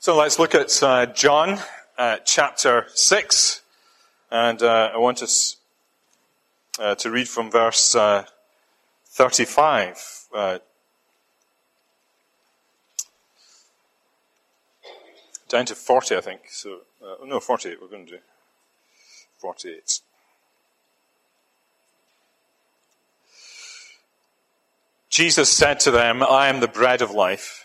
So let's look at uh, John uh, chapter 6. And uh, I want us uh, to read from verse uh, 35. Uh, down to 40, I think. So, no, 48, we're going to do 48. Jesus said to them, I am the bread of life.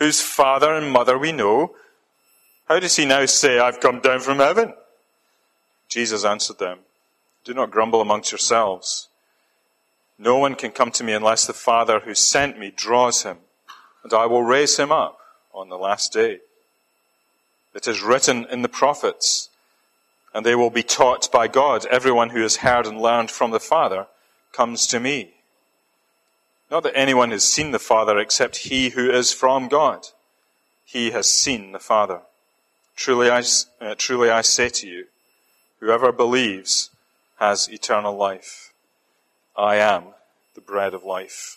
Whose father and mother we know, how does he now say, I've come down from heaven? Jesus answered them, Do not grumble amongst yourselves. No one can come to me unless the Father who sent me draws him, and I will raise him up on the last day. It is written in the prophets, and they will be taught by God. Everyone who has heard and learned from the Father comes to me. Not that anyone has seen the Father except he who is from God. He has seen the Father. Truly I, uh, truly I say to you, whoever believes has eternal life. I am the bread of life.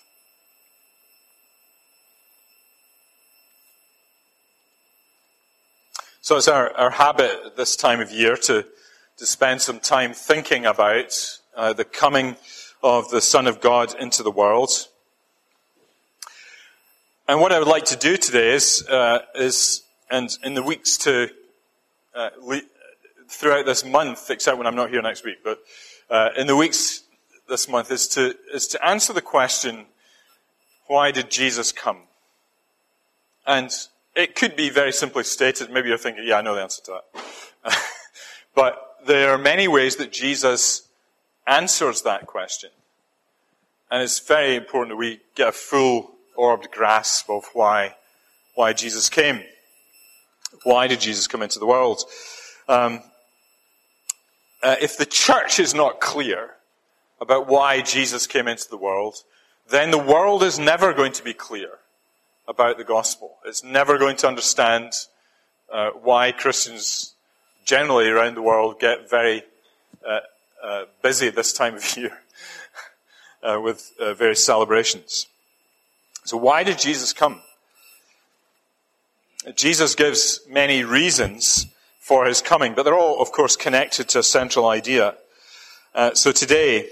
So it's our, our habit this time of year to, to spend some time thinking about uh, the coming of the Son of God into the world. And what I would like to do today is, uh, is and in the weeks to, uh, le- throughout this month, except when I'm not here next week, but uh, in the weeks this month, is to, is to answer the question, why did Jesus come? And it could be very simply stated. Maybe you're thinking, yeah, I know the answer to that. but there are many ways that Jesus answers that question. And it's very important that we get a full orbed grasp of why, why Jesus came. Why did Jesus come into the world? Um, uh, if the church is not clear about why Jesus came into the world, then the world is never going to be clear about the gospel. It's never going to understand uh, why Christians generally around the world get very uh, uh busy this time of year uh, with uh, various celebrations. So why did Jesus come? Jesus gives many reasons for his coming, but they're all, of course, connected to a central idea. Uh, so today,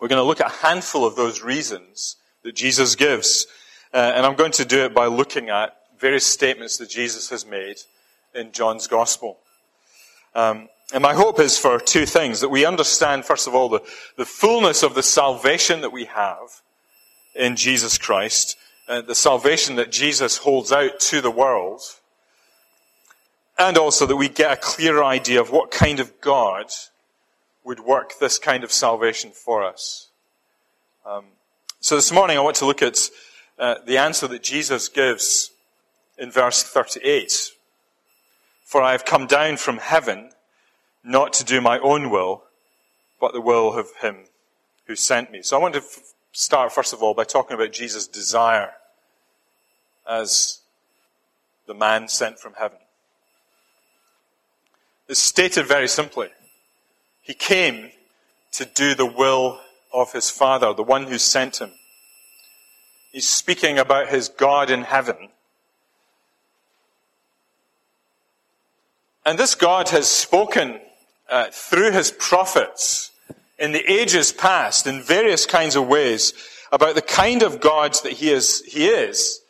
we're going to look at a handful of those reasons that Jesus gives. Uh, and I'm going to do it by looking at various statements that Jesus has made in John's Gospel. Um, and my hope is for two things that we understand, first of all, the, the fullness of the salvation that we have, in Jesus Christ, uh, the salvation that Jesus holds out to the world, and also that we get a clear idea of what kind of God would work this kind of salvation for us. Um, so this morning I want to look at uh, the answer that Jesus gives in verse 38. For I have come down from heaven not to do my own will, but the will of him who sent me. So I want to start, first of all, by talking about Jesus' desire as the man sent from heaven. It's stated very simply. He came to do the will of his Father, the one who sent him. He's speaking about his God in heaven. And this God has spoken uh, through his prophets in the ages past in various kinds of ways about the kind of God that he is, he is.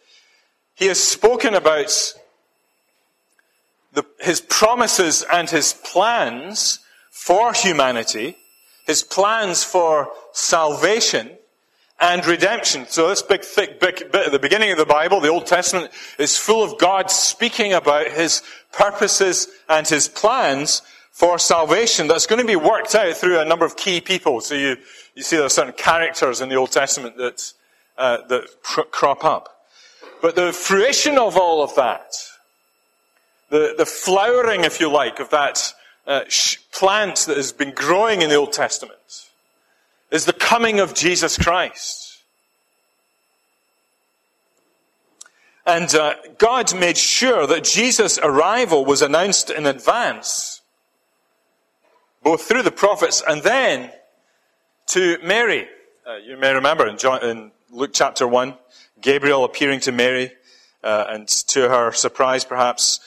He has spoken about the, his promises and his plans for humanity, his plans for salvation and redemption. So this big, thick big bit at the beginning of the Bible, the Old Testament, is full of God speaking about his purposes and his plans for salvation that's going to be worked out through a number of key people. So you, you see there are certain characters in the Old Testament that, uh, that crop up. But the fruition of all of that, the, the flowering, if you like, of that uh, plant that has been growing in the Old Testament, is the coming of Jesus Christ. And uh, God made sure that Jesus' arrival was announced in advance both through the prophets and then to Mary. Uh, you may remember in, John, in, Luke chapter 1, Gabriel appearing to Mary, uh, and to her surprise, perhaps,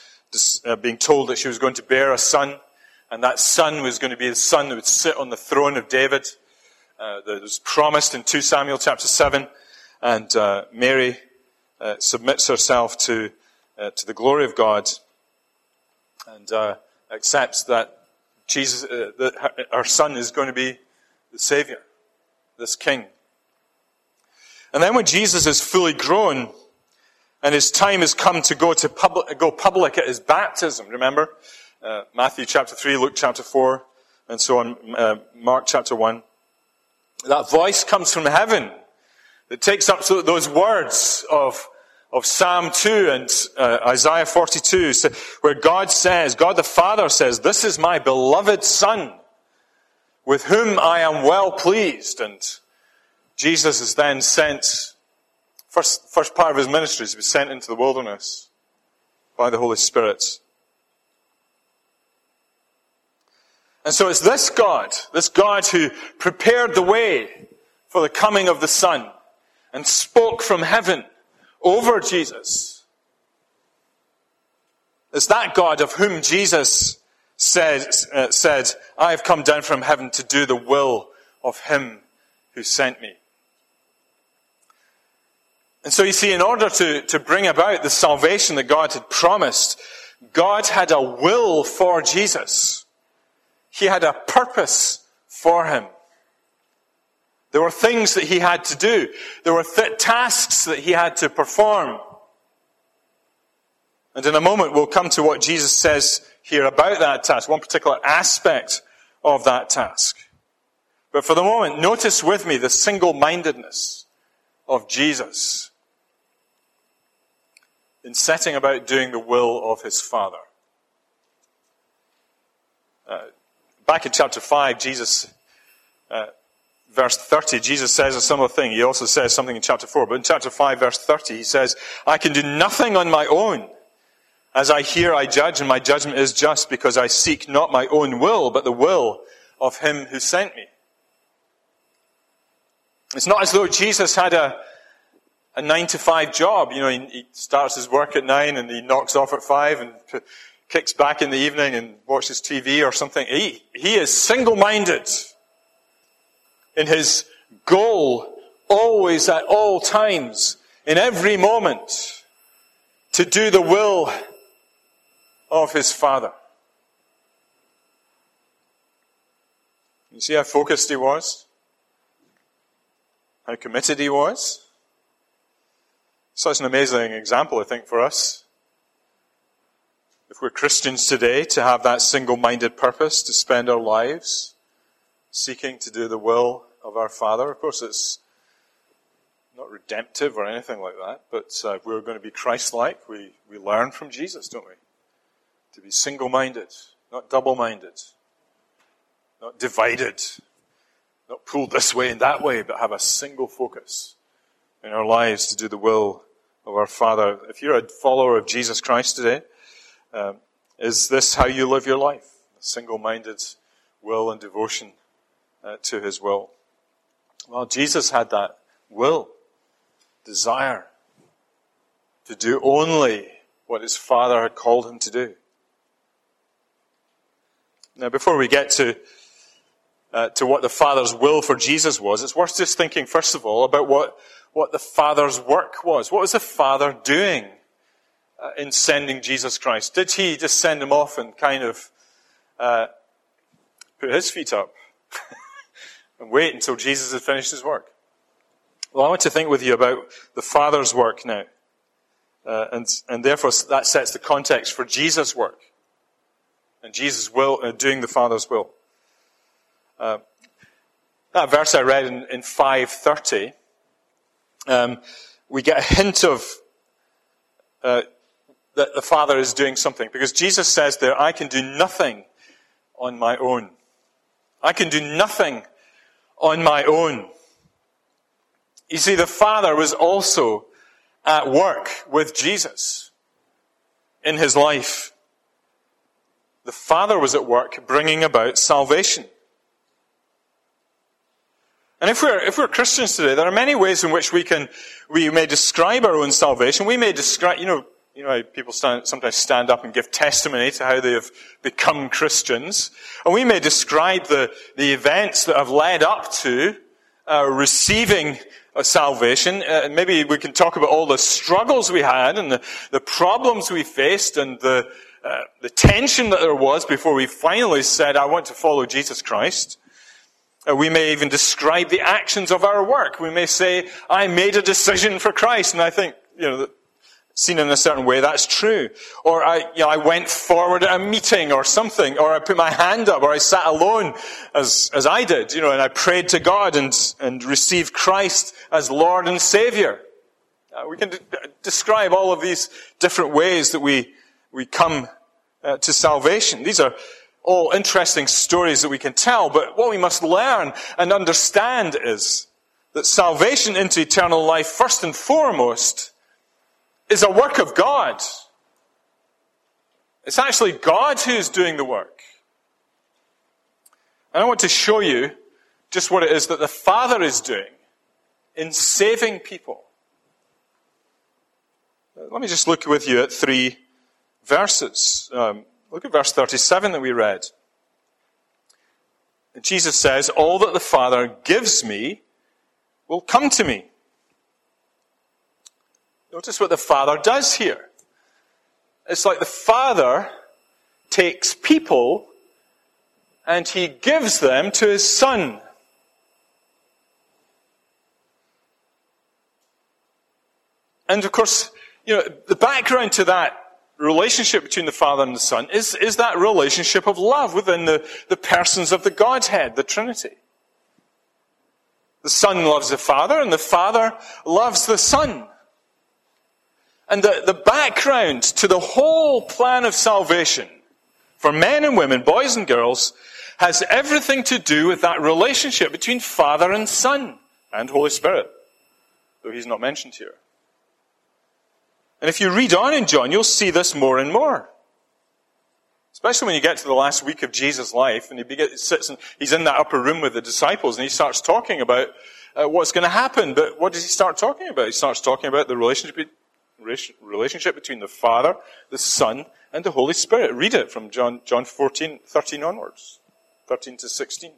uh, being told that she was going to bear a son, and that son was going to be the son that would sit on the throne of David. Uh, that was promised in 2 Samuel chapter 7, and uh, Mary uh, submits herself to, to the glory of God and accepts that Jesus, uh, that our son is going to be the Savior, this King. And then when Jesus is fully grown and his time has come to go to public, go public at his baptism, remember? Uh, Matthew chapter 3, Luke chapter 4, and so on, uh, Mark chapter 1. That voice comes from heaven. It takes up those words of of Psalm 2 and uh, Isaiah 42, where God says, God the Father says, This is my beloved Son, with whom I am well pleased. And Jesus is then sent, first, first part of his ministry, is to be sent into the wilderness by the Holy Spirit. And so it's this God, this God who prepared the way for the coming of the Son and spoke from heaven over Jesus. It's that God of whom Jesus said, uh, said, I have come down from heaven to do the will of him who sent me. And so you see, in order to, to bring about the salvation that God had promised, God had a will for Jesus. He had a purpose for him. There were things that he had to do. There were th- tasks that he had to perform. And in a moment, we'll come to what Jesus says here about that task, one particular aspect of that task. But for the moment, notice with me the single mindedness of Jesus in setting about doing the will of his Father. Uh, back in chapter 5, Jesus uh, verse 30, Jesus says a similar thing. He also says something in chapter 4. But in chapter 5, verse 30, he says, I can do nothing on my own. As I hear, I judge, and my judgment is just because I seek not my own will, but the will of him who sent me. It's not as though Jesus had a, a nine to five job. You know, he, he starts his work at nine and he knocks off at five and p- kicks back in the evening and watches TV or something. He, he is single-minded in his goal always at all times, in every moment, to do the will of his Father. You see how focused he was? How committed he was? Such an amazing example, I think, for us. If we're Christians today, to have that single minded purpose to spend our lives seeking to do the will of our Father. Of course, it's not redemptive or anything like that, but uh, if we're going to be Christ like, we, we learn from Jesus, don't we? To be single minded, not double minded, not divided, not pulled this way and that way, but have a single focus in our lives to do the will of our Father. If you're a follower of Jesus Christ today, um, is this how you live your life? Single minded will and devotion uh, to His will. Well, Jesus had that will, desire to do only what his Father had called him to do. Now, before we get to uh, to what the Father's will for Jesus was, it's worth just thinking, first of all, about what, what the Father's work was. What was the Father doing uh, in sending Jesus Christ? Did he just send him off and kind of uh, put his feet up and wait until Jesus had finished his work? Well, I want to think with you about the Father's work now. Uh, and, and therefore, that sets the context for Jesus' work and Jesus' will, uh, doing the Father's will. Uh, that verse I read in, in 530, um, we get a hint of uh, that the Father is doing something. Because Jesus says there, I can do nothing on my own. I can do nothing on my own. You see, the Father was also at work with Jesus in his life. The Father was at work bringing about salvation. And if we're, if we're Christians today, there are many ways in which we can, we may describe our own salvation. We may describe, you know, you know, people stand, sometimes stand up and give testimony to how they have become Christians. And we may describe the, the events that have led up to uh, receiving salvation. Uh, maybe we can talk about all the struggles we had and the, the problems we faced and the, uh, the tension that there was before we finally said, I want to follow Jesus Christ. Uh, we may even describe the actions of our work. We may say, I made a decision for Christ. And I think, you know, seen in a certain way, that's true. Or I, you know, I went forward at a meeting or something, or I put my hand up, or I sat alone as, as I did, you know, and I prayed to God and, and received Christ as Lord and Savior. Uh, we can d- describe all of these different ways that we, we come uh, to salvation. These are all interesting stories that we can tell, but what we must learn and understand is that salvation into eternal life, first and foremost, is a work of God. It's actually God who is doing the work. And I want to show you just what it is that the Father is doing in saving people. Let me just look with you at three verses. Um, look at verse 37 that we read. Jesus says, All that the Father gives me will come to me. Notice what the Father does here. It's like the Father takes people and he gives them to his Son. And of course, you know, the background to that relationship between the Father and the Son is, is that relationship of love within the, the persons of the Godhead, the Trinity. The Son loves the Father and the Father loves the Son. And the, the background to the whole plan of salvation for men and women, boys and girls, has everything to do with that relationship between Father and Son and Holy Spirit, though he's not mentioned here. And if you read on in John, you'll see this more and more. Especially when you get to the last week of Jesus' life and he begins, sits and he's in that upper room with the disciples and he starts talking about uh, what's going to happen. But what does he start talking about? He starts talking about the relationship relationship between the Father, the Son, and the Holy Spirit. Read it from John, John 14, 13 onwards, 13 to 16.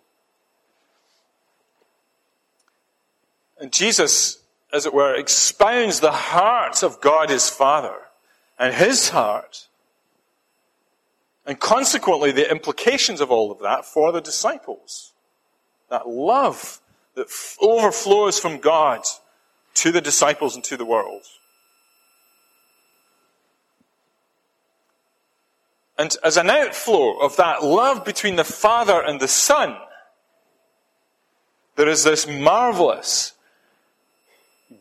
And Jesus, as it were, expounds the heart of God his Father and his heart, and consequently the implications of all of that for the disciples. That love that overflows from God to the disciples and to the world. And as an outflow of that love between the Father and the Son, there is this marvelous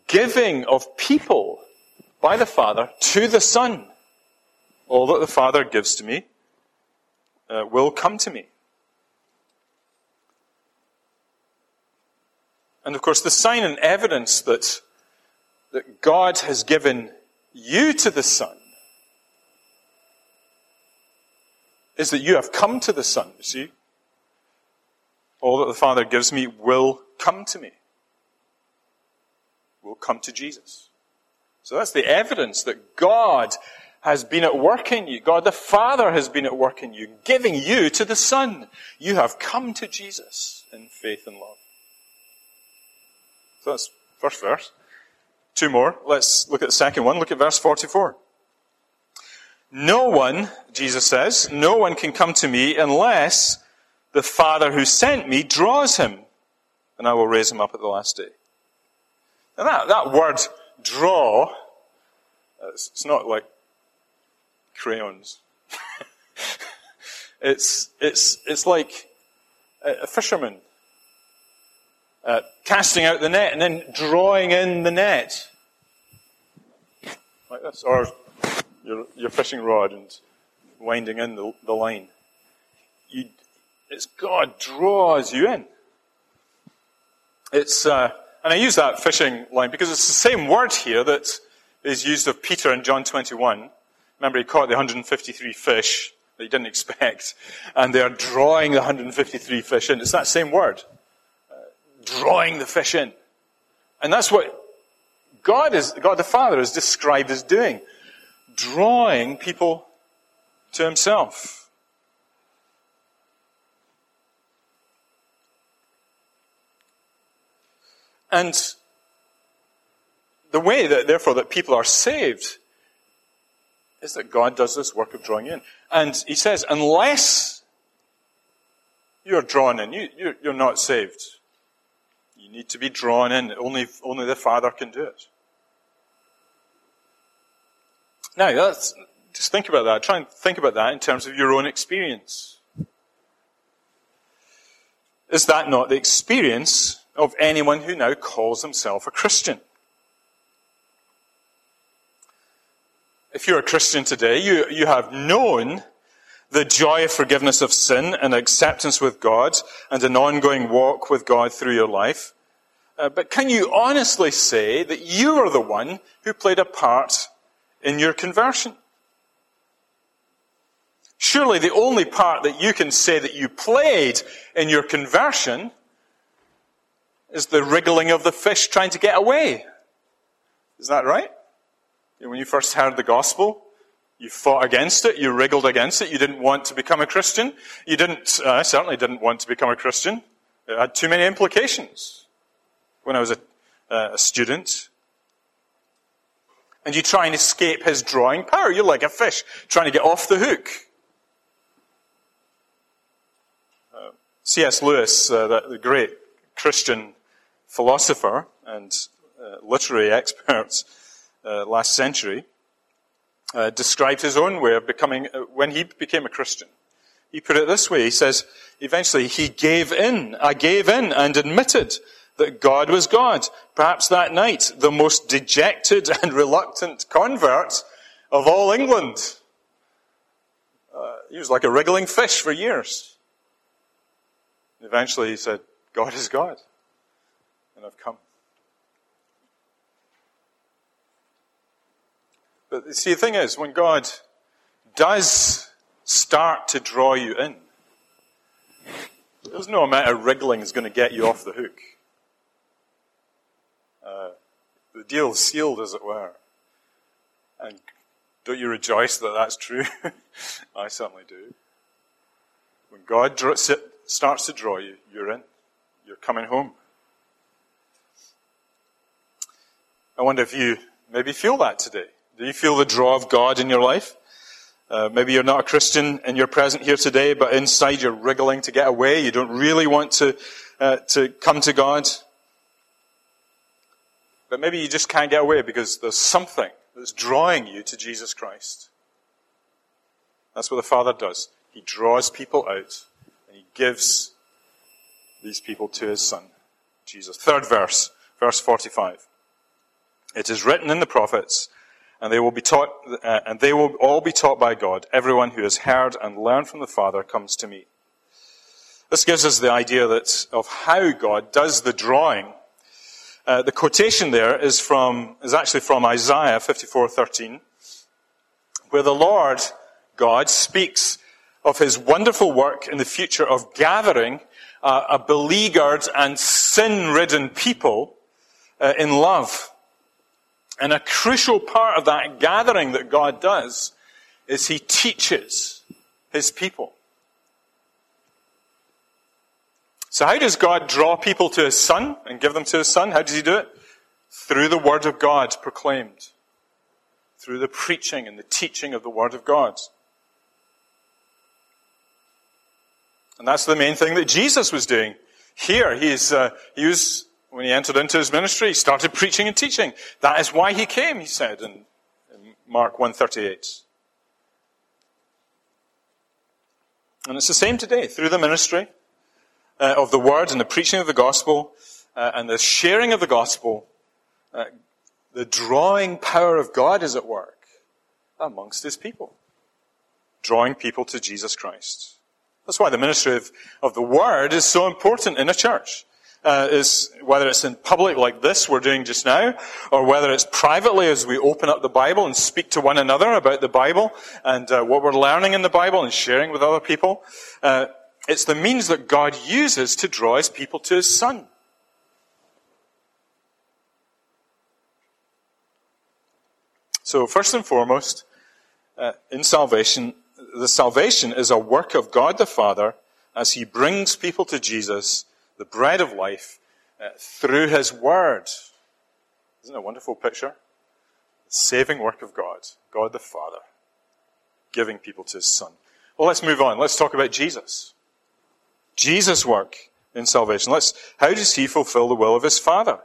giving of people by the Father to the Son. All that the Father gives to me uh, will come to me. And of course, the sign and evidence that, that God has given you to the Son is that you have come to the Son, you see? All that the Father gives me will come to me, will come to Jesus. So that's the evidence that God has been at work in you. God the Father has been at work in you, giving you to the Son. You have come to Jesus in faith and love. So that's first verse. Two more. Let's look at the second one. Look at verse 44. No one, Jesus says, no one can come to me unless the Father who sent me draws him, and I will raise him up at the last day. Now that, that word draw, it's not like crayons. it's, it's, it's like a fisherman uh, casting out the net and then drawing in the net. Like this. Or your, your fishing rod and winding in the, the line. You, it's God draws you in. It's, uh, and I use that fishing line because it's the same word here that is used of Peter in John 21. Remember, he caught the 153 fish that he didn't expect, and they are drawing the 153 fish in. It's that same word. Uh, drawing the fish in. And that's what God is, God the Father is described as doing. Drawing people to himself. And the way that, therefore, that people are saved is that God does this work of drawing in. And he says, unless you're drawn in, you, you're, you're not saved. You need to be drawn in. Only, only the Father can do it. Now, let's just think about that. Try and think about that in terms of your own experience. Is that not the experience of anyone who now calls himself a Christian? If you're a Christian today, you, you have known the joy of forgiveness of sin and acceptance with God and an ongoing walk with God through your life. Uh, but can you honestly say that you are the one who played a part in your conversion? Surely the only part that you can say that you played in your conversion is the wriggling of the fish trying to get away. Is that right? When you first heard the gospel, you fought against it, you wriggled against it, you didn't want to become a Christian. You didn't, uh, I certainly didn't want to become a Christian. It had too many implications when I was a, uh, a student. And you try and escape his drawing power. You're like a fish trying to get off the hook. Uh, C.S. Lewis, uh, the, the, great Christian philosopher and uh, literary expert, uh, last century, uh, described his own way of becoming, uh, when he became a Christian. He put it this way. He says, eventually he gave in. I gave in and admitted that God was God. Perhaps that night, the most dejected and reluctant convert of all England. Uh, he was like a wriggling fish for years. Eventually he said, God is God. And I've come. But see, the thing is, when God does start to draw you in, there's no amount of wriggling is going to get you off the hook. The deal's sealed, as it were. And don't you rejoice that that's true? I certainly do. When God draw, sit, starts to draw you, you're in. You're coming home. I wonder if you maybe feel that today. Do you feel the draw of God in your life? Uh, maybe you're not a Christian and you're present here today, but inside you're wriggling to get away. You don't really want to, uh, to come to God. But maybe you just can't get away because there's something that's drawing you to Jesus Christ. That's what the Father does. He draws people out and he gives these people to his Son, Jesus. Third verse, verse 45. It is written in the prophets, and they will be taught, uh, and they will all be taught by God. Everyone who has heard and learned from the Father comes to me. This gives us the idea that of how God does the drawing. Uh, the quotation there is from is actually from Isaiah 54:13, where the Lord God speaks of His wonderful work in the future of gathering uh, a beleaguered and sin-ridden people uh, in love. And a crucial part of that gathering that God does is He teaches His people. So how does God draw people to His Son and give them to His Son? How does He do it? Through the Word of God proclaimed. through the preaching and the teaching of the Word of God. And that's the main thing that Jesus was doing. Here, he's, uh, he was, when he entered into his ministry, he started preaching and teaching. That is why he came, he said in, in Mark 138. And it's the same today, through the ministry uh, of the Word and the preaching of the gospel uh, and the sharing of the gospel, uh, the drawing power of God is at work amongst his people, drawing people to Jesus Christ. That's why the ministry of, of the word is so important in a church. Uh, is whether it's in public like this we're doing just now, or whether it's privately as we open up the Bible and speak to one another about the Bible and uh, what we're learning in the Bible and sharing with other people. Uh, it's the means that God uses to draw his people to his Son. So, first and foremost, uh, in salvation, the salvation is a work of God the Father as He brings people to Jesus, the bread of life, uh, through His Word. Isn't it a wonderful picture? The saving work of God, God the Father, giving people to His Son. Well, let's move on. Let's talk about Jesus. Jesus' work in salvation. Let's, how does He fulfill the will of His Father?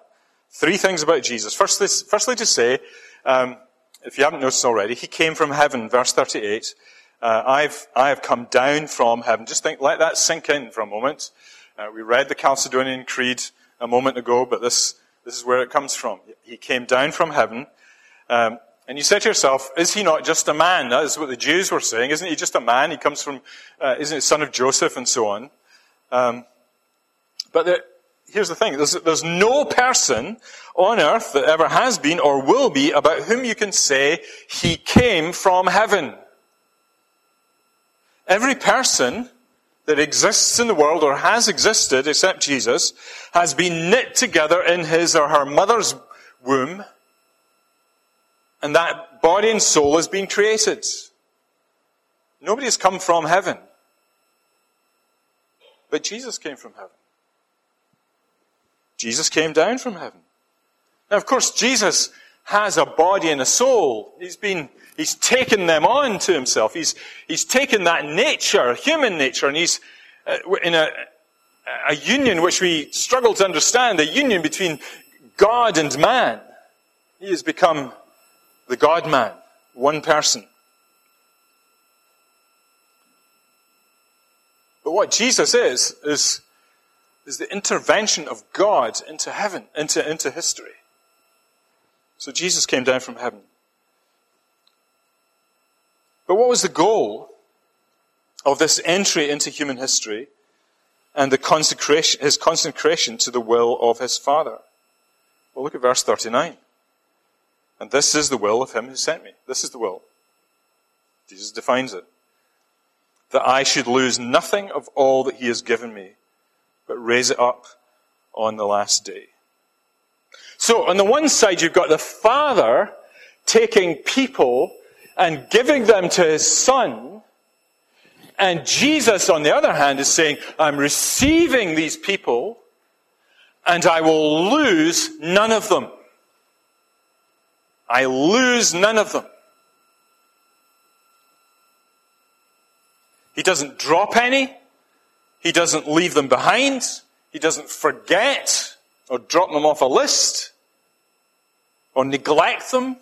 Three things about Jesus. Firstly, firstly to say, um, if you haven't noticed already, He came from heaven, verse 38. Uh, I've, I have come down from heaven. Just think, let that sink in for a moment. Uh, we read the Chalcedonian Creed a moment ago, but this, this is where it comes from. He came down from heaven. Um, and you say to yourself, is he not just a man? That is what the Jews were saying. Isn't he just a man? He comes from, uh, isn't he son of Joseph and so on? Um, but the, here's the thing. There's, there's no person on earth that ever has been or will be about whom you can say he came from heaven. Every person that exists in the world or has existed except Jesus has been knit together in his or her mother's womb and that body and soul has been created. Nobody has come from heaven. But Jesus came from heaven. Jesus came down from heaven. Now, of course, Jesus has a body and a soul. He's been He's taken them on to himself. He's, he's taken that nature, human nature, and he's uh, in a, a union which we struggle to understand, a union between God and man. He has become the God man, one person. But what Jesus is, is, is the intervention of God into heaven, into, into history. So Jesus came down from heaven. But what was the goal of this entry into human history and the consecration, his consecration to the will of his Father? Well, look at verse 39. And this is the will of him who sent me. This is the will. Jesus defines it. That I should lose nothing of all that he has given me, but raise it up on the last day. So, on the one side, you've got the Father taking people and giving them to his son. And Jesus, on the other hand, is saying, I'm receiving these people and I will lose none of them. I lose none of them. He doesn't drop any. He doesn't leave them behind. He doesn't forget or drop them off a list or neglect them.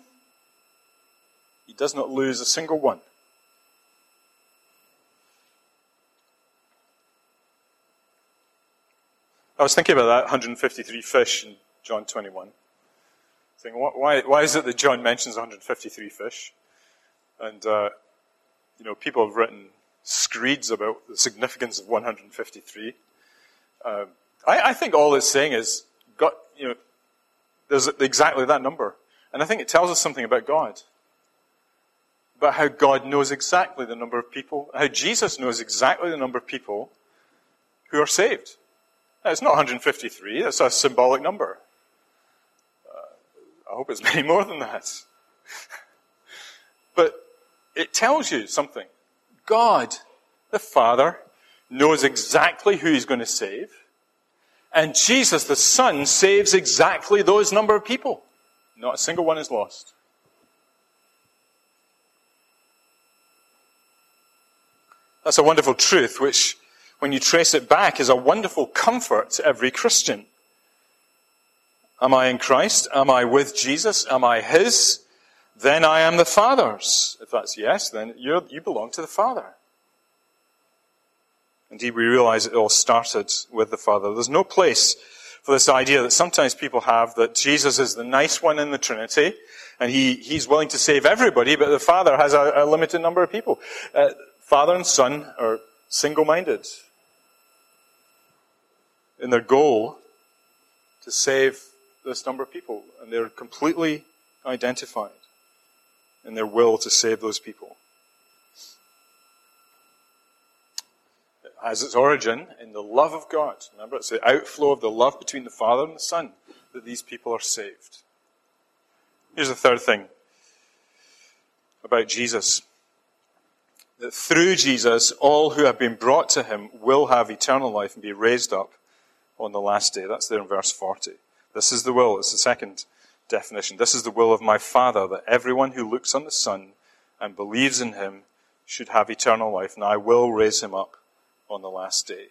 He does not lose a single one. I was thinking about that 153 fish in John 21. Thinking, why, why is it that John mentions 153 fish? And, uh, you know, people have written screeds about the significance of 153. Uh, I, I, think all it's saying is, God, you know, there's exactly that number. And I think it tells us something about God but how God knows exactly the number of people, how Jesus knows exactly the number of people who are saved. Now, it's not 153, that's a symbolic number. Uh, I hope it's many more than that. but it tells you something. God, the Father, knows exactly who he's going to save. And Jesus, the Son, saves exactly those number of people. Not a single one is lost. That's a wonderful truth, which, when you trace it back, is a wonderful comfort to every Christian. Am I in Christ? Am I with Jesus? Am I His? Then I am the Father's. If that's yes, then you belong to the Father. Indeed, we realize it all started with the Father. There's no place for this idea that sometimes people have that Jesus is the nice one in the Trinity, and he, he's willing to save everybody, but the Father has a, a limited number of people. Uh, Father and Son are single-minded in their goal to save this number of people, and they're completely identified in their will to save those people. It has its origin in the love of God. Remember, it's the outflow of the love between the Father and the Son that these people are saved. Here's the third thing about Jesus. That through Jesus, all who have been brought to him will have eternal life and be raised up on the last day. That's there in verse 40. This is the will. It's the second definition. This is the will of my Father, that everyone who looks on the Son and believes in him should have eternal life, and I will raise him up on the last day.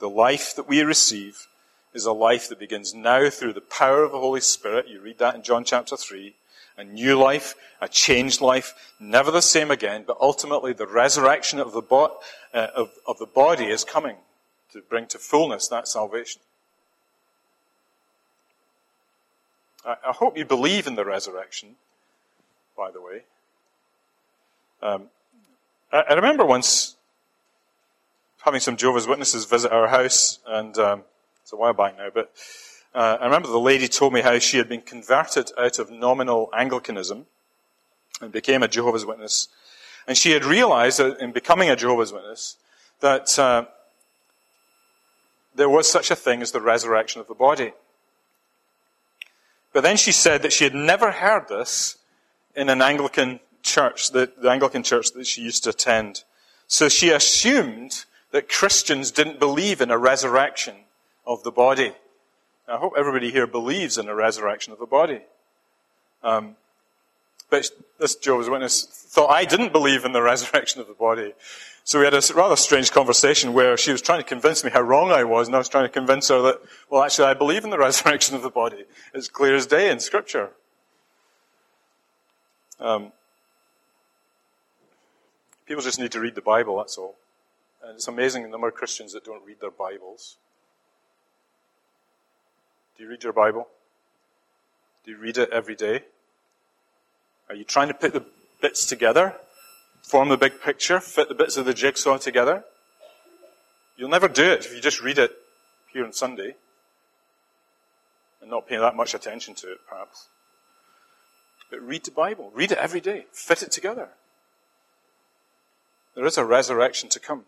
The life that we receive is a life that begins now through the power of the Holy Spirit. You read that in John chapter 3. A new life, a changed life, never the same again, but ultimately the resurrection of the, bo- uh, of, of the body is coming to bring to fullness that salvation. I, I hope you believe in the resurrection, by the way. Um, I, I, remember once having some Jehovah's Witnesses visit our house, and um, it's a while back now, but uh, I remember the lady told me how she had been converted out of nominal Anglicanism and became a Jehovah's Witness. And she had realized that in becoming a Jehovah's Witness that uh, there was such a thing as the resurrection of the body. But then she said that she had never heard this in an Anglican church, the, the Anglican church that she used to attend. So she assumed that Christians didn't believe in a resurrection of the body. I hope everybody here believes in a resurrection of the body. Um, but this Jehovah's Witness thought I didn't believe in the resurrection of the body. So we had a rather strange conversation where she was trying to convince me how wrong I was, and I was trying to convince her that, well, actually, I believe in the resurrection of the body. It's clear as day in Scripture. Um, people just need to read the Bible, that's all. And it's amazing the number of Christians that don't read their Bibles. Do you read your Bible? Do you read it every day? Are you trying to put the bits together form the big picture, fit the bits of the jigsaw together. You'll never do it if you just read it here on Sunday and not pay that much attention to it, perhaps. But read the Bible. Read it every day. Fit it together. There is a resurrection to come.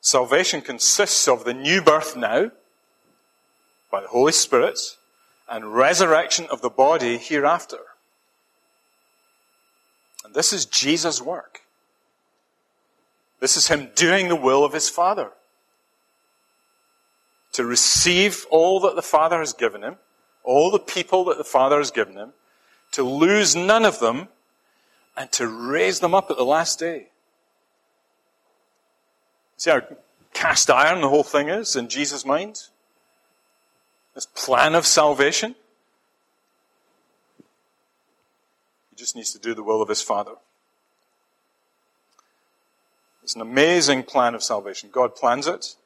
Salvation consists of the new birth now by the Holy Spirit and resurrection of the body hereafter. And this is Jesus' work. This is Him doing the will of His Father. To receive all that the Father has given Him, all the people that the Father has given Him, to lose none of them, and to raise them up at the last day. See how cast iron the whole thing is in Jesus' mind? This plan of salvation? He just needs to do the will of his Father. It's an amazing plan of salvation. God plans it,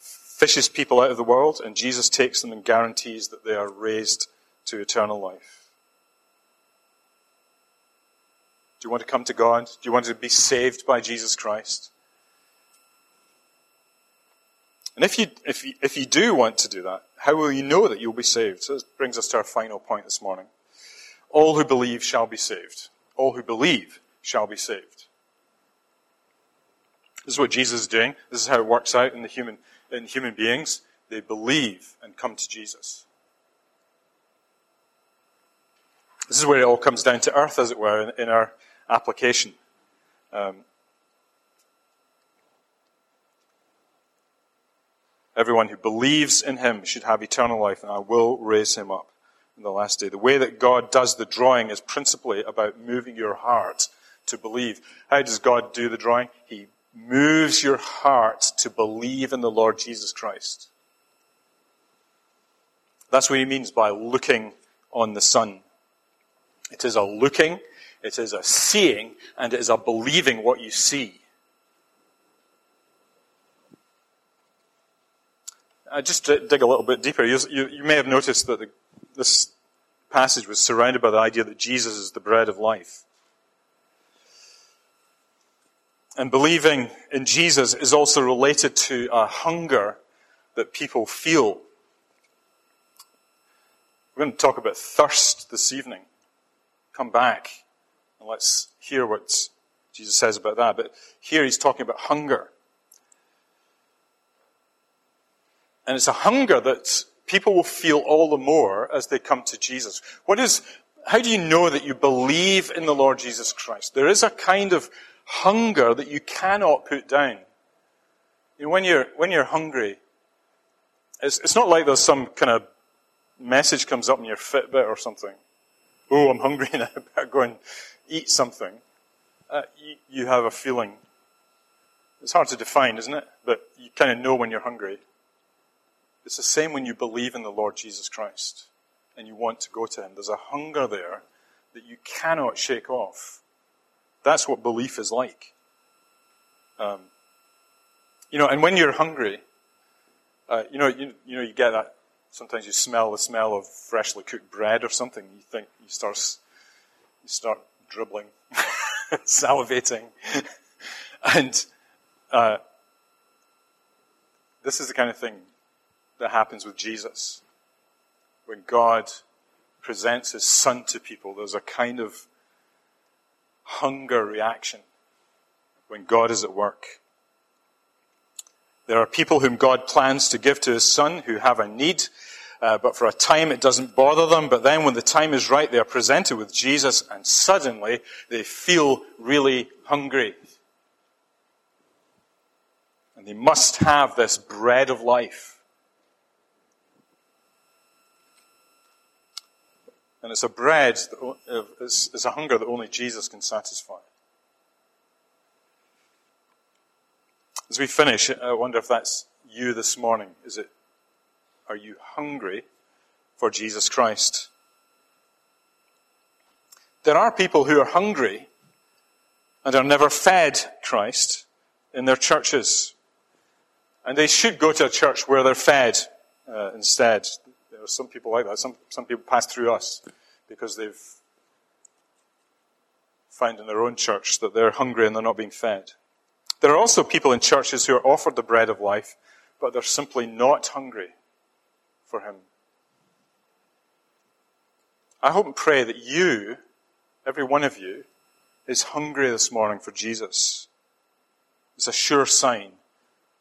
fishes people out of the world, and Jesus takes them and guarantees that they are raised to eternal life. Do you want to come to God? Do you want to be saved by Jesus Christ? And if you, if you, if you do want to do that, how will you know that you'll be saved? So this brings us to our final point this morning. All who believe shall be saved. All who believe shall be saved. This is what Jesus is doing. This is how it works out in the human, in human beings. They believe and come to Jesus. This is where it all comes down to earth, as it were, in, in our application. Um, everyone who believes in him should have eternal life, and I will raise him up in the last day. The way that God does the drawing is principally about moving your heart to believe. How does God do the drawing? He moves your heart to believe in the Lord Jesus Christ. That's what he means by looking on the Son. It is a looking, it is a seeing, and it is a believing what you see. Uh, just to dig a little bit deeper, you, you, you may have noticed that the, this passage was surrounded by the idea that Jesus is the bread of life. And believing in Jesus is also related to a hunger that people feel. We're going to talk about thirst this evening. Come back and let's hear what Jesus says about that. But here he's talking about hunger. And it's a hunger that people will feel all the more as they come to Jesus. What is, how do you know that you believe in the Lord Jesus Christ? There is a kind of hunger that you cannot put down. You know, when you're, when you're hungry, it's, it's not like there's some kind of message comes up in your Fitbit or something. Oh, I'm hungry and I better go and eat something. Uh, you, you have a feeling. It's hard to define, isn't it? But you kind of know when you're hungry. It's the same when you believe in the Lord Jesus Christ and you want to go to Him. There's a hunger there that you cannot shake off. That's what belief is like. Um, you know, and when you're hungry, uh, you know, you, you know, you get that. Sometimes you smell the smell of freshly cooked bread or something. You think you start, you start dribbling, salivating, and uh, this is the kind of thing that happens with Jesus. When God presents his son to people, there's a kind of hunger reaction when God is at work. There are people whom God plans to give to his son who have a need, uh, but for a time it doesn't bother them. But then when the time is right, they are presented with Jesus and suddenly they feel really hungry. And they must have this bread of life. And it's a bread, it's a hunger that only Jesus can satisfy. As we finish, I wonder if that's you this morning. Is it, are you hungry for Jesus Christ? There are people who are hungry and are never fed Christ in their churches. And they should go to a church where they're fed uh, instead. There are some people like that. Some, some people pass through us because they've found in their own church that they're hungry and they're not being fed. There are also people in churches who are offered the bread of life, but they're simply not hungry for Him. I hope and pray that you, every one of you, is hungry this morning for Jesus. It's a sure sign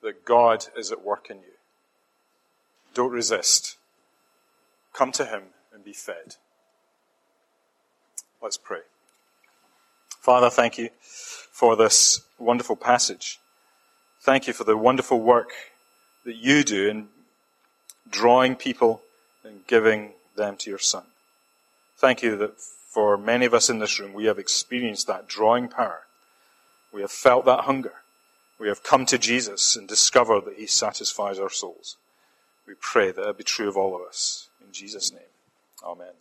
that God is at work in you. Don't resist. Come to Him and be fed. Let's pray. Father, thank you for this wonderful passage. Thank you for the wonderful work that you do in drawing people and giving them to your Son. Thank you that for many of us in this room, we have experienced that drawing power. We have felt that hunger. We have come to Jesus and discovered that He satisfies our souls. We pray that it be true of all of us. Jesus' name, Amen.